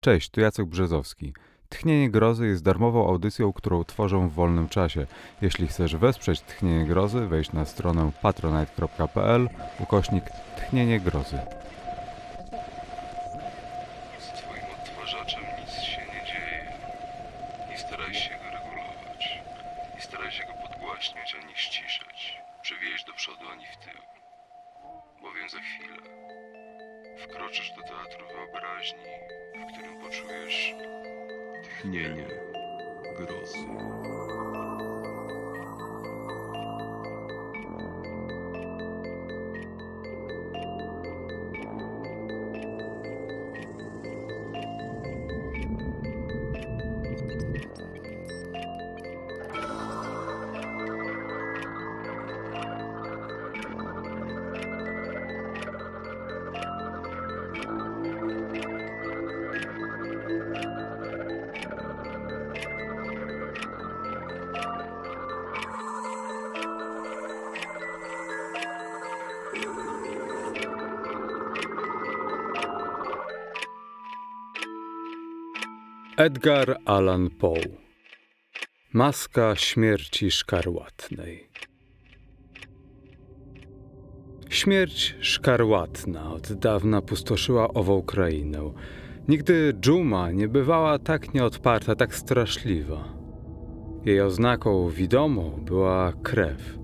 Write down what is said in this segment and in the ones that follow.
Cześć, tu Jacek Brzezowski. Tchnienie Grozy jest darmową audycją, którą tworzę w wolnym czasie. Jeśli chcesz wesprzeć Tchnienie Grozy, wejdź na stronę patronite.pl ukośnik Tchnienie Grozy. Edgar Allan Poe Maska śmierci szkarłatnej Śmierć szkarłatna od dawna pustoszyła ową krainę. Nigdy dżuma nie bywała tak nieodparta, tak straszliwa. Jej oznaką widomą była krew,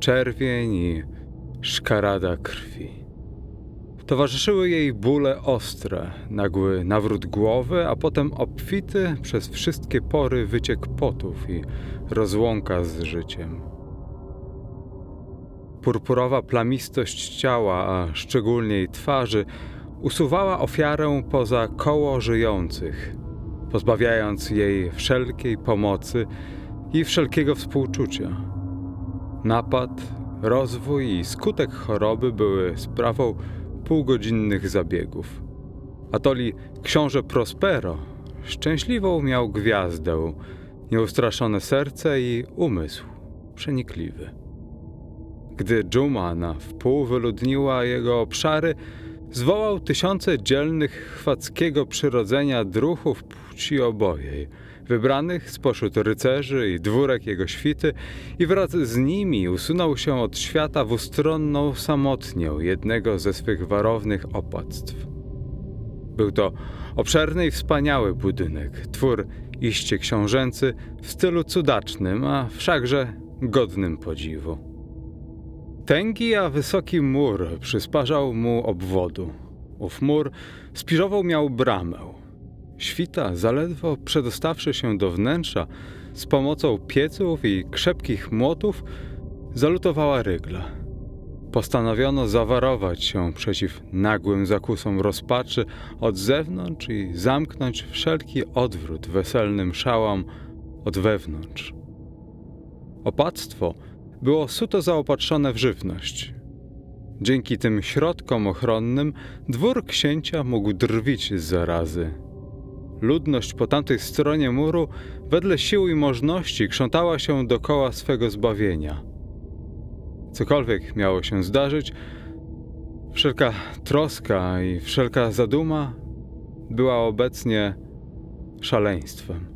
czerwień i szkarada krwi. Towarzyszyły jej bóle ostre, nagły nawrót głowy, a potem obfity przez wszystkie pory wyciek potów i rozłąka z życiem. Purpurowa plamistość ciała, a szczególnie jej twarzy, usuwała ofiarę poza koło żyjących, pozbawiając jej wszelkiej pomocy i wszelkiego współczucia. Napad, rozwój i skutek choroby były sprawą półgodzinnych zabiegów. Atoli książę Prospero szczęśliwą miał gwiazdę, nieustraszone serce i umysł przenikliwy. Gdy dżuma na wpół wyludniła jego obszary, zwołał tysiące dzielnych chwackiego przyrodzenia druhów płci obojej, wybranych spośród rycerzy i dwórek jego świty i wraz z nimi usunął się od świata w ustronną samotnię jednego ze swych warownych opłactw. Był to obszerny i wspaniały budynek, twór iście książęcy w stylu cudacznym, a wszakże godnym podziwu. Tęgi, a wysoki mur przysparzał mu obwodu. Ów mur spiżową miał bramę, Świta, zaledwo przedostawszy się do wnętrza, z pomocą pieców i krzepkich młotów, zalutowała rygla. Postanowiono zawarować się przeciw nagłym zakusom rozpaczy od zewnątrz i zamknąć wszelki odwrót weselnym szałom od wewnątrz. Opactwo było suto zaopatrzone w żywność. Dzięki tym środkom ochronnym dwór księcia mógł drwić z zarazy Ludność po tamtej stronie muru, wedle sił i możności, krzątała się dokoła swego zbawienia. Cokolwiek miało się zdarzyć, wszelka troska i wszelka zaduma była obecnie szaleństwem.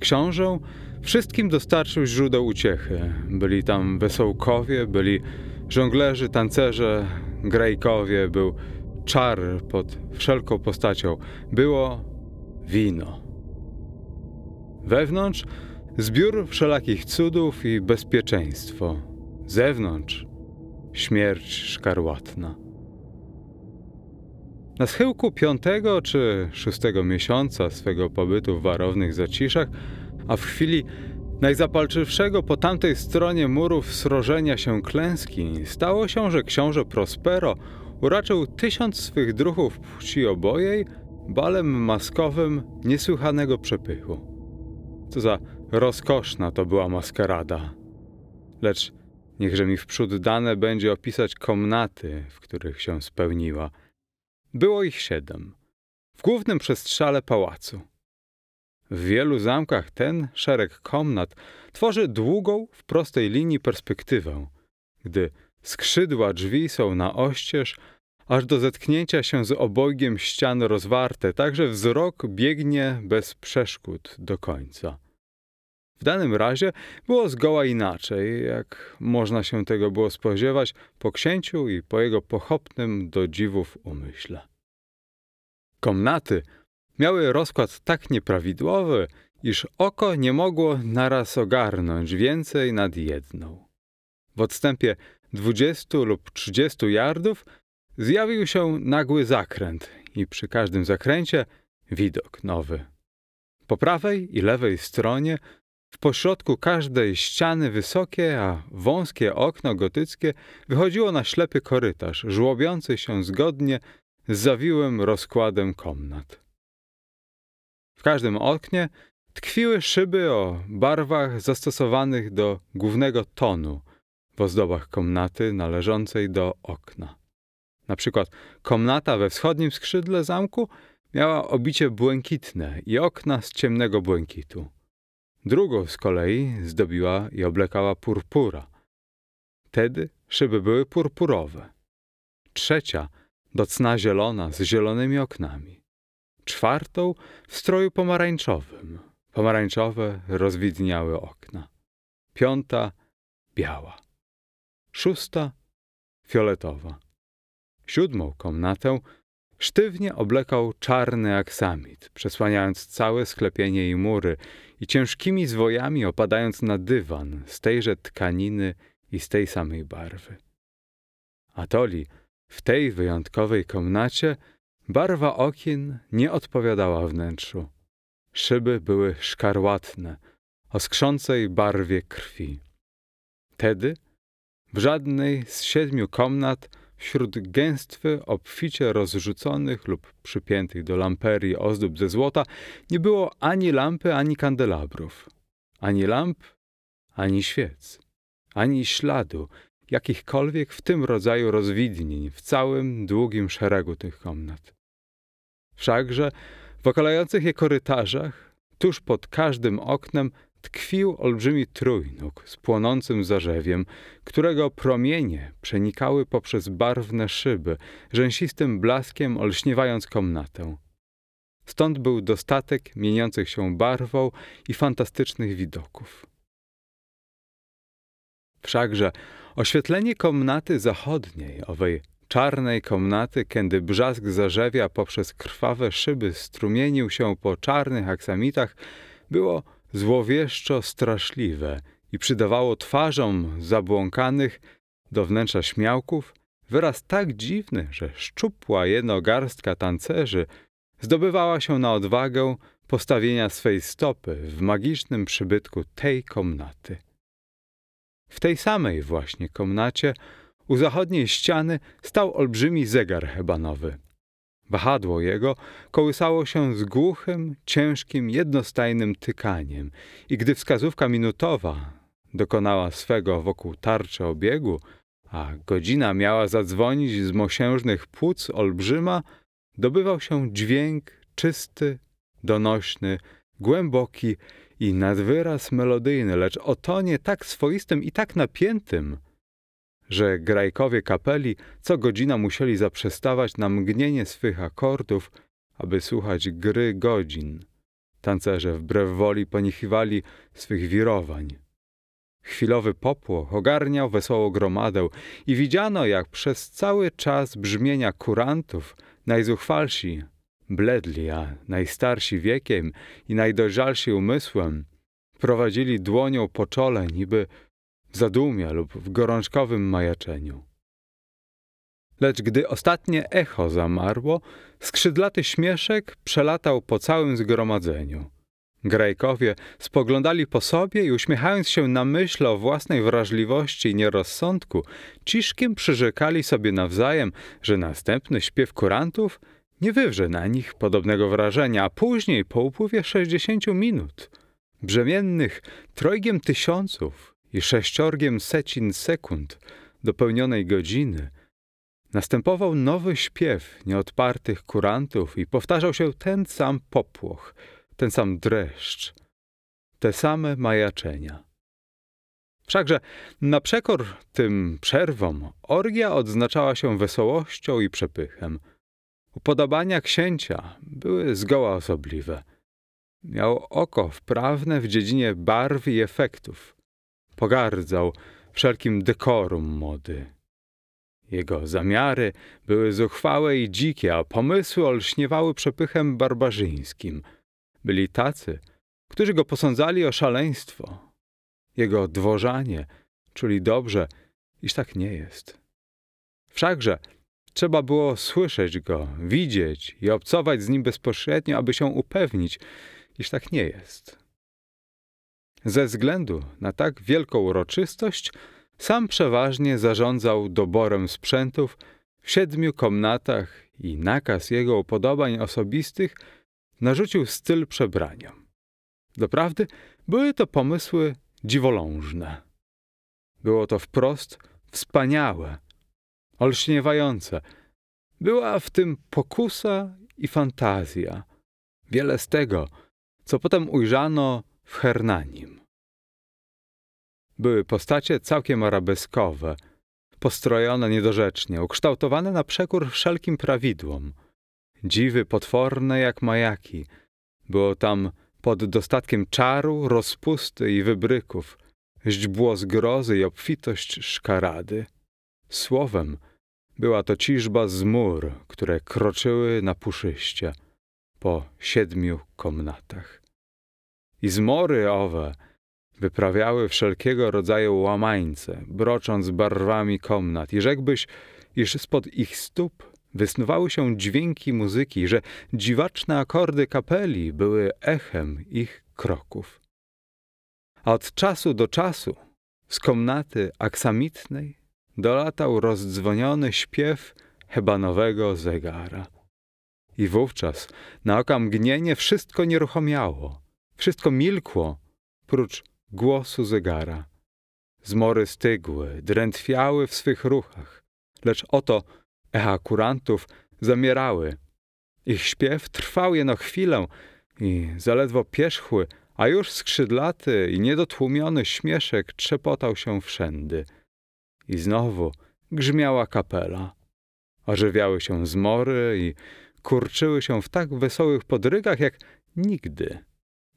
Książę wszystkim dostarczył źródeł uciechy. Byli tam wesołkowie, byli żonglerzy, tancerze, grejkowie, był czar pod wszelką postacią. Było wino. Wewnątrz zbiór wszelakich cudów i bezpieczeństwo. Zewnątrz śmierć szkarłatna. Na schyłku piątego czy szóstego miesiąca swego pobytu w warownych zaciszach, a w chwili najzapalczywszego po tamtej stronie murów srożenia się klęski, stało się, że książę Prospero uraczył tysiąc swych druhów płci obojej balem maskowym niesłychanego przepychu. Co za rozkoszna to była maskarada. Lecz niechże mi wprzód dane będzie opisać komnaty, w których się spełniła. Było ich siedem. W głównym przestrzale pałacu. W wielu zamkach ten szereg komnat tworzy długą, w prostej linii perspektywę, gdy skrzydła drzwi są na oścież, aż do zetknięcia się z obojgiem ścian rozwarte, tak że wzrok biegnie bez przeszkód do końca. W danym razie było zgoła inaczej, jak można się tego było spodziewać po księciu i po jego pochopnym do dziwów umyśle. Komnaty miały rozkład tak nieprawidłowy, iż oko nie mogło naraz ogarnąć więcej nad jedną. W odstępie dwudziestu lub trzydziestu yardów zjawił się nagły zakręt i przy każdym zakręcie widok nowy. Po prawej i lewej stronie, w pośrodku każdej ściany wysokie, a wąskie okno gotyckie wychodziło na ślepy korytarz, żłobiący się zgodnie z zawiłym rozkładem komnat. W każdym oknie tkwiły szyby o barwach zastosowanych do głównego tonu w ozdobach komnaty należącej do okna. Na przykład komnata we wschodnim skrzydle zamku miała obicie błękitne i okna z ciemnego błękitu. Drugą z kolei zdobiła i oblekała purpura. Wtedy szyby były purpurowe. Trzecia do cna zielona z zielonymi oknami. Czwartą w stroju pomarańczowym. Pomarańczowe rozwidniały okna. Piąta biała. Szósta fioletowa. Siódmą komnatę sztywnie oblekał czarny aksamit, przesłaniając całe sklepienie i mury i ciężkimi zwojami opadając na dywan z tejże tkaniny i z tej samej barwy. Atoli w tej wyjątkowej komnacie barwa okien nie odpowiadała wnętrzu. Szyby były szkarłatne, o skrzącej barwie krwi. Tedy w żadnej z siedmiu komnat wśród gęstwy obficie rozrzuconych lub przypiętych do lamperii ozdób ze złota nie było ani lampy, ani kandelabrów, ani lamp, ani świec, ani śladu jakichkolwiek w tym rodzaju rozwidnień w całym długim szeregu tych komnat. Wszakże w okalających je korytarzach, tuż pod każdym oknem, tkwił olbrzymi trójnóg z płonącym zarzewiem, którego promienie przenikały poprzez barwne szyby, rzęsistym blaskiem olśniewając komnatę. Stąd był dostatek mieniących się barwą i fantastycznych widoków. Wszakże oświetlenie komnaty zachodniej, owej czarnej komnaty, kiedy brzask zarzewia poprzez krwawe szyby strumienił się po czarnych aksamitach, było złowieszczo straszliwe i przydawało twarzom zabłąkanych do wnętrza śmiałków wyraz tak dziwny, że szczupła jednogarstka tancerzy zdobywała się na odwagę postawienia swej stopy w magicznym przybytku tej komnaty. W tej samej właśnie komnacie u zachodniej ściany stał olbrzymi zegar hebanowy. Wahadło jego kołysało się z głuchym, ciężkim, jednostajnym tykaniem. I gdy wskazówka minutowa dokonała swego wokół tarczy obiegu, a godzina miała zadzwonić z mosiężnych płuc olbrzyma, dobywał się dźwięk czysty, donośny, głęboki i nadwyraz melodyjny, lecz o tonie tak swoistym i tak napiętym, że grajkowie kapeli co godzina musieli zaprzestawać na mgnienie swych akordów, aby słuchać gry godzin. Tancerze wbrew woli ponichiwali swych wirowań. Chwilowy popłoch ogarniał wesołą gromadę i widziano, jak przez cały czas brzmienia kurantów najzuchwalsi, bledli, a najstarsi wiekiem i najdojrzalsi umysłem, prowadzili dłonią po czole, niby w zadumie lub w gorączkowym majaczeniu. Lecz gdy ostatnie echo zamarło, skrzydlaty śmieszek przelatał po całym zgromadzeniu. Grajkowie spoglądali po sobie i uśmiechając się na myśl o własnej wrażliwości i nierozsądku, ciszkiem przyrzekali sobie nawzajem, że następny śpiew kurantów nie wywrze na nich podobnego wrażenia, a później, po upływie sześćdziesięciu minut, brzemiennych trojgiem tysiąców i sześciorgiem secin sekund dopełnionej godziny, następował nowy śpiew nieodpartych kurantów i powtarzał się ten sam popłoch, ten sam dreszcz, te same majaczenia. Wszakże na przekor tym przerwom orgia odznaczała się wesołością i przepychem. Upodobania księcia były zgoła osobliwe. Miał oko wprawne w dziedzinie barw i efektów. Pogardzał wszelkim dekorum mody. Jego zamiary były zuchwałe i dzikie, a pomysły olśniewały przepychem barbarzyńskim. Byli tacy, którzy go posądzali o szaleństwo. Jego dworzanie czuli dobrze, iż tak nie jest. Wszakże trzeba było słyszeć go, widzieć i obcować z nim bezpośrednio, aby się upewnić, iż tak nie jest. Ze względu na tak wielką uroczystość, sam przeważnie zarządzał doborem sprzętów w siedmiu komnatach i nakaz jego upodobań osobistych narzucił styl przebrania. Doprawdy były to pomysły dziwolążne. Było to wprost wspaniałe, olśniewające. Była w tym pokusa i fantazja. Wiele z tego, co potem ujrzano w Hernanim. Były postacie całkiem arabeskowe, postrojone niedorzecznie, ukształtowane na przekór wszelkim prawidłom. Dziwy potworne jak majaki. Było tam pod dostatkiem czaru, rozpusty i wybryków, źdźbło zgrozy i obfitość szkarady. Słowem, była to ciżba zmur, które kroczyły na puszyście po siedmiu komnatach. I zmory owe wyprawiały wszelkiego rodzaju łamańce, brocząc barwami komnat i rzekłbyś, iż spod ich stóp wysnuwały się dźwięki muzyki, że dziwaczne akordy kapeli były echem ich kroków. A od czasu do czasu z komnaty aksamitnej dolatał rozdzwoniony śpiew hebanowego zegara. I wówczas na oka mgnienie wszystko nieruchomiało, wszystko milkło, prócz głosu zegara. Zmory stygły, drętwiały w swych ruchach, lecz oto echa kurantów zamierały. Ich śpiew trwał jeno chwilę i zaledwo pierzchły, a już skrzydlaty i niedotłumiony śmieszek trzepotał się wszędy. I znowu grzmiała kapela. Ożywiały się zmory i kurczyły się w tak wesołych podrygach jak nigdy,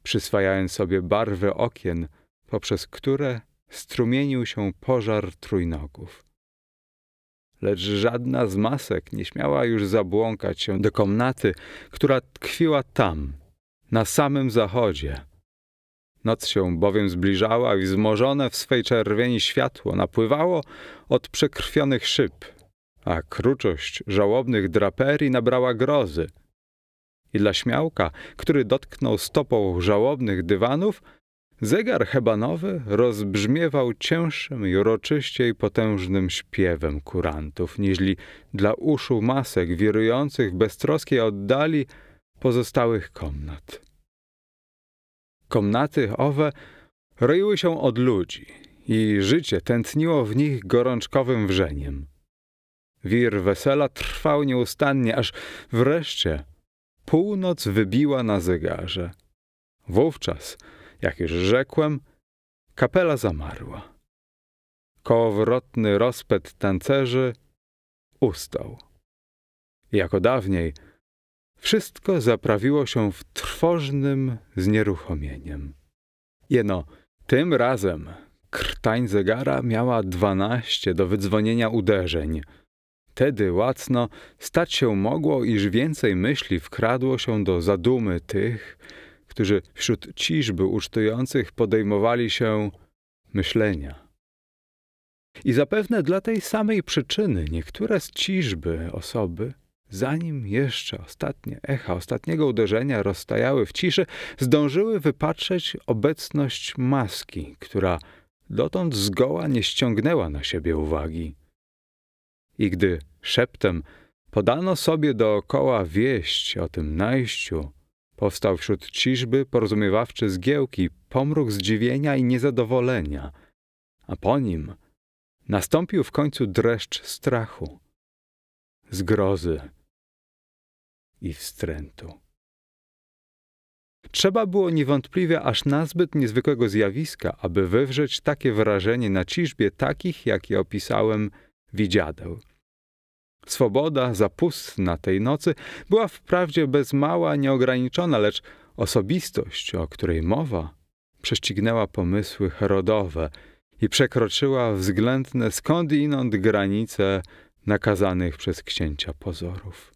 przyswajając sobie barwy okien, poprzez które strumienił się pożar trójnogów. Lecz żadna z masek nie śmiała już zabłąkać się do komnaty, która tkwiła tam, na samym zachodzie. Noc się bowiem zbliżała i wzmożone w swej czerwieni światło napływało od przekrwionych szyb, a kruczość żałobnych draperii nabrała grozy. I dla śmiałka, który dotknął stopą żałobnych dywanów, Zegar hebanowy rozbrzmiewał cięższym i uroczyściej potężnym śpiewem kurantów, niźli dla uszu masek wirujących w beztroskiej oddali pozostałych komnat. Komnaty owe roiły się od ludzi i życie tętniło w nich gorączkowym wrzeniem. Wir wesela trwał nieustannie, aż wreszcie północ wybiła na zegarze. Wówczas jak już rzekłem, kapela zamarła. Kołowrotny rozpęd tancerzy ustał. Jako dawniej, wszystko zaprawiło się w trwożnym znieruchomieniem. Jeno, tym razem krtań zegara miała dwanaście do wydzwonienia uderzeń. Tedy łacno stać się mogło, iż więcej myśli wkradło się do zadumy tych, którzy wśród ciżby ucztujących podejmowali się myślenia. I zapewne dla tej samej przyczyny niektóre z ciżby osoby, zanim jeszcze ostatnie echa ostatniego uderzenia rozstajały w ciszy, zdążyły wypatrzeć obecność maski, która dotąd zgoła nie ściągnęła na siebie uwagi. I gdy szeptem podano sobie dookoła wieść o tym najściu, Powstał wśród ciżby porozumiewawczy zgiełki, pomruk zdziwienia i niezadowolenia, a po nim nastąpił w końcu dreszcz strachu, zgrozy i wstrętu. Trzeba było niewątpliwie aż nazbyt niezwykłego zjawiska, aby wywrzeć takie wrażenie na ciżbie takich, jakie opisałem, widziadeł. Swoboda zapustna tej nocy była wprawdzie bez mała nieograniczona, lecz osobistość, o której mowa, prześcignęła pomysły herodowe i przekroczyła względne skądinąd granice nakazanych przez księcia pozorów.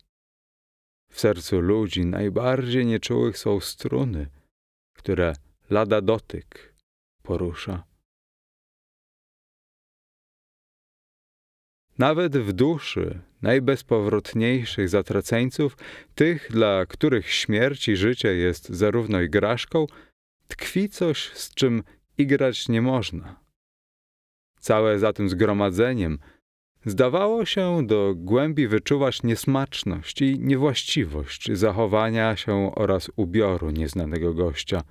W sercu ludzi najbardziej nieczułych są struny, które lada dotyk porusza. Nawet w duszy najbezpowrotniejszych zatraceńców, tych, dla których śmierć i życie jest zarówno igraszką, tkwi coś, z czym igrać nie można. Całe za tym zgromadzeniem zdawało się do głębi wyczuwać niesmaczność i niewłaściwość zachowania się oraz ubioru nieznanego gościa.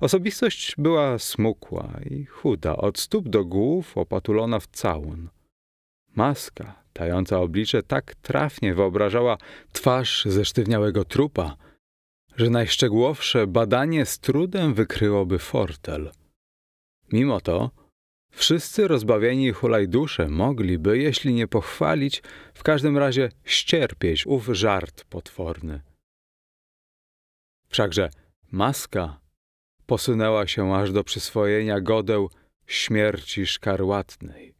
Osobistość była smukła i chuda, od stóp do głów opatulona w całun. Maska, tająca oblicze, tak trafnie wyobrażała twarz zesztywniałego trupa, że najszczegółowsze badanie z trudem wykryłoby fortel. Mimo to, wszyscy rozbawieni hulajdusze mogliby, jeśli nie pochwalić, w każdym razie ścierpieć ów żart potworny. Wszakże maska posunęła się aż do przyswojenia godeł śmierci szkarłatnej.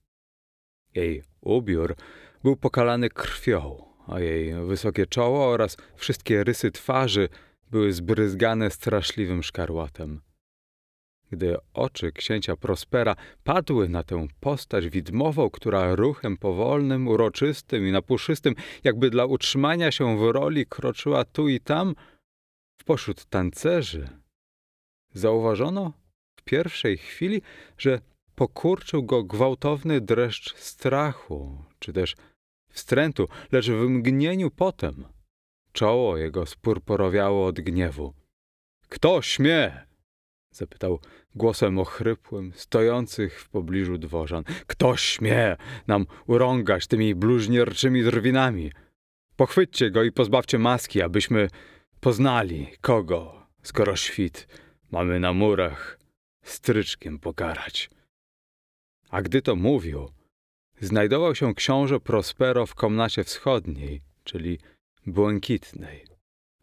Jej ubiór był pokalany krwią, a jej wysokie czoło oraz wszystkie rysy twarzy były zbryzgane straszliwym szkarłatem. Gdy oczy księcia Prospera padły na tę postać widmową, która ruchem powolnym, uroczystym i napuszystym, jakby dla utrzymania się w roli, kroczyła tu i tam, w pośród tancerzy, zauważono w pierwszej chwili, że pokurczył go gwałtowny dreszcz strachu, czy też wstrętu, lecz w mgnieniu potem czoło jego spurporowiało od gniewu. Kto śmie? zapytał głosem ochrypłym, stojących w pobliżu dworzan. Kto śmie nam urągać tymi bluźnierczymi drwinami? Pochwyćcie go i pozbawcie maski, abyśmy poznali kogo, skoro świt mamy na murach stryczkiem pokarać. A gdy to mówił, znajdował się książę Prospero w komnacie wschodniej, czyli błękitnej.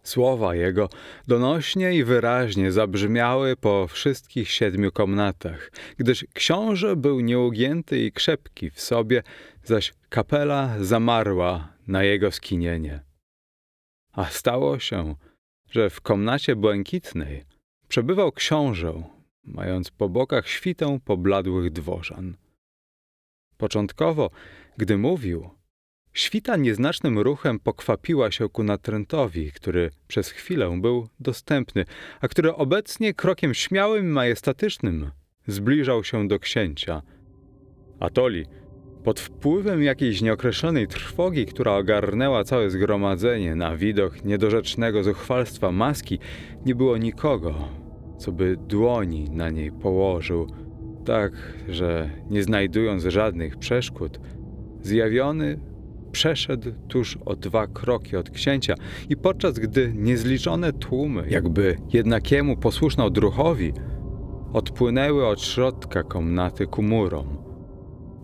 Słowa jego donośnie i wyraźnie zabrzmiały po wszystkich siedmiu komnatach, gdyż książę był nieugięty i krzepki w sobie, zaś kapela zamarła na jego skinienie. A stało się, że w komnacie błękitnej przebywał książę, mając po bokach świtę pobladłych dworzan. Początkowo, gdy mówił, świta nieznacznym ruchem pokwapiła się ku natrętowi, który przez chwilę był dostępny, a który obecnie krokiem śmiałym majestatycznym zbliżał się do księcia. Atoli, pod wpływem jakiejś nieokreślonej trwogi, która ogarnęła całe zgromadzenie na widok niedorzecznego zuchwalstwa maski, nie było nikogo, co by dłoni na niej położył, tak, że nie znajdując żadnych przeszkód, zjawiony przeszedł tuż o dwa kroki od księcia i podczas gdy niezliczone tłumy, jakby jednakiemu posłuszną druchowi, odpłynęły od środka komnaty ku murom.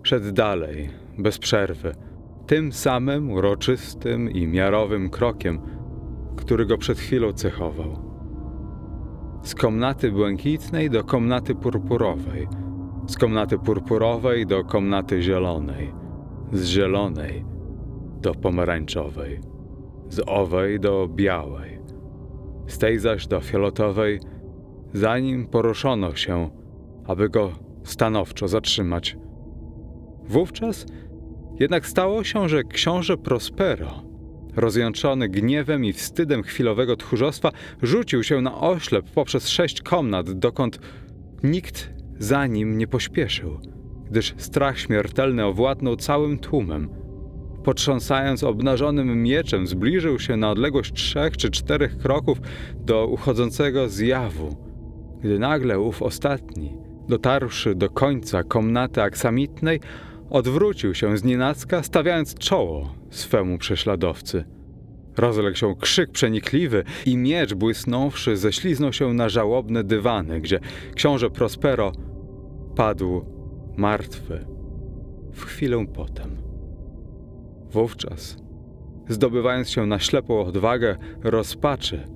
Szedł dalej, bez przerwy, tym samym uroczystym i miarowym krokiem, który go przed chwilą cechował. Z komnaty błękitnej do komnaty purpurowej, z komnaty purpurowej do komnaty zielonej, z zielonej do pomarańczowej, z owej do białej, z tej zaś do fioletowej, zanim poruszono się, aby go stanowczo zatrzymać. Wówczas jednak stało się, że książę Prospero, rozjączony gniewem i wstydem chwilowego tchórzostwa, rzucił się na oślep poprzez sześć komnat, dokąd nikt za nim nie pośpieszył, gdyż strach śmiertelny owładnął całym tłumem. Potrząsając obnażonym mieczem, zbliżył się na odległość trzech czy czterech kroków do uchodzącego zjawu, gdy nagle ów ostatni, dotarłszy do końca komnaty aksamitnej, odwrócił się z nienacka, stawiając czoło swemu prześladowcy. Rozległ się krzyk przenikliwy i miecz błysnąwszy ześliznął się na żałobne dywany, gdzie książę Prospero padł martwy w chwilę potem. Wówczas, zdobywając się na ślepą odwagę rozpaczy,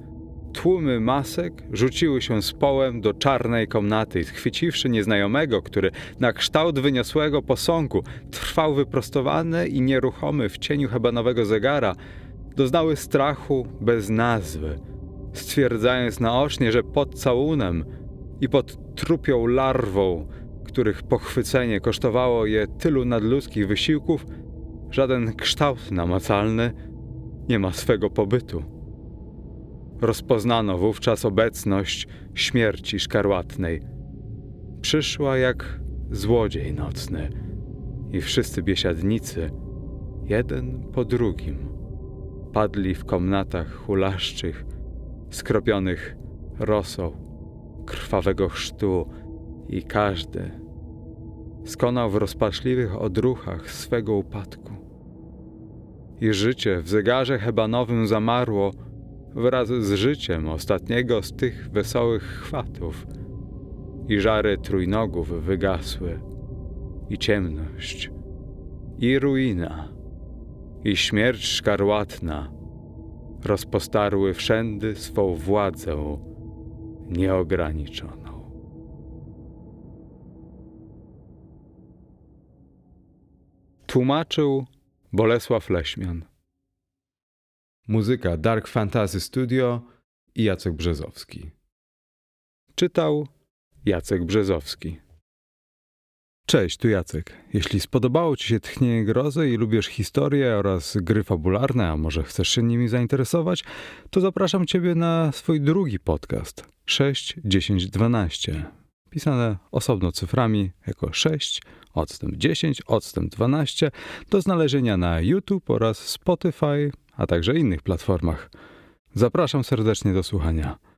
tłumy masek rzuciły się z połem do czarnej komnaty i schwyciwszy nieznajomego, który na kształt wyniosłego posągu trwał wyprostowany i nieruchomy w cieniu hebanowego zegara, doznały strachu bez nazwy, stwierdzając naocznie, że pod całunem i pod trupią larwą, których pochwycenie kosztowało je tylu nadludzkich wysiłków, żaden kształt namacalny nie ma swego pobytu. Rozpoznano wówczas obecność śmierci szkarłatnej. Przyszła jak złodziej nocny i wszyscy biesiadnicy, jeden po drugim, padli w komnatach hulaszczych, skropionych rosą, krwawego chrztu i każdy skonał w rozpaczliwych odruchach swego upadku. I życie w zegarze hebanowym zamarło wraz z życiem ostatniego z tych wesołych chwatów. I żary trójnogów wygasły, i ciemność, i ruina, i śmierć szkarłatna rozpostarły wszędy swą władzę nieograniczoną. Tłumaczył Bolesław Leśmian. Muzyka Dark Fantasy Studio i Jacek Brzezowski. Czytał Jacek Brzezowski. Cześć, tu Jacek. Jeśli spodobało Ci się Tchnienie Grozy i lubisz historię oraz gry fabularne, a może chcesz się nimi zainteresować, to zapraszam Ciebie na swój drugi podcast 6, 10, 12. Pisane osobno cyframi jako 6, odstęp 10, odstęp 12 do znalezienia na YouTube oraz Spotify, a także innych platformach. Zapraszam serdecznie do słuchania.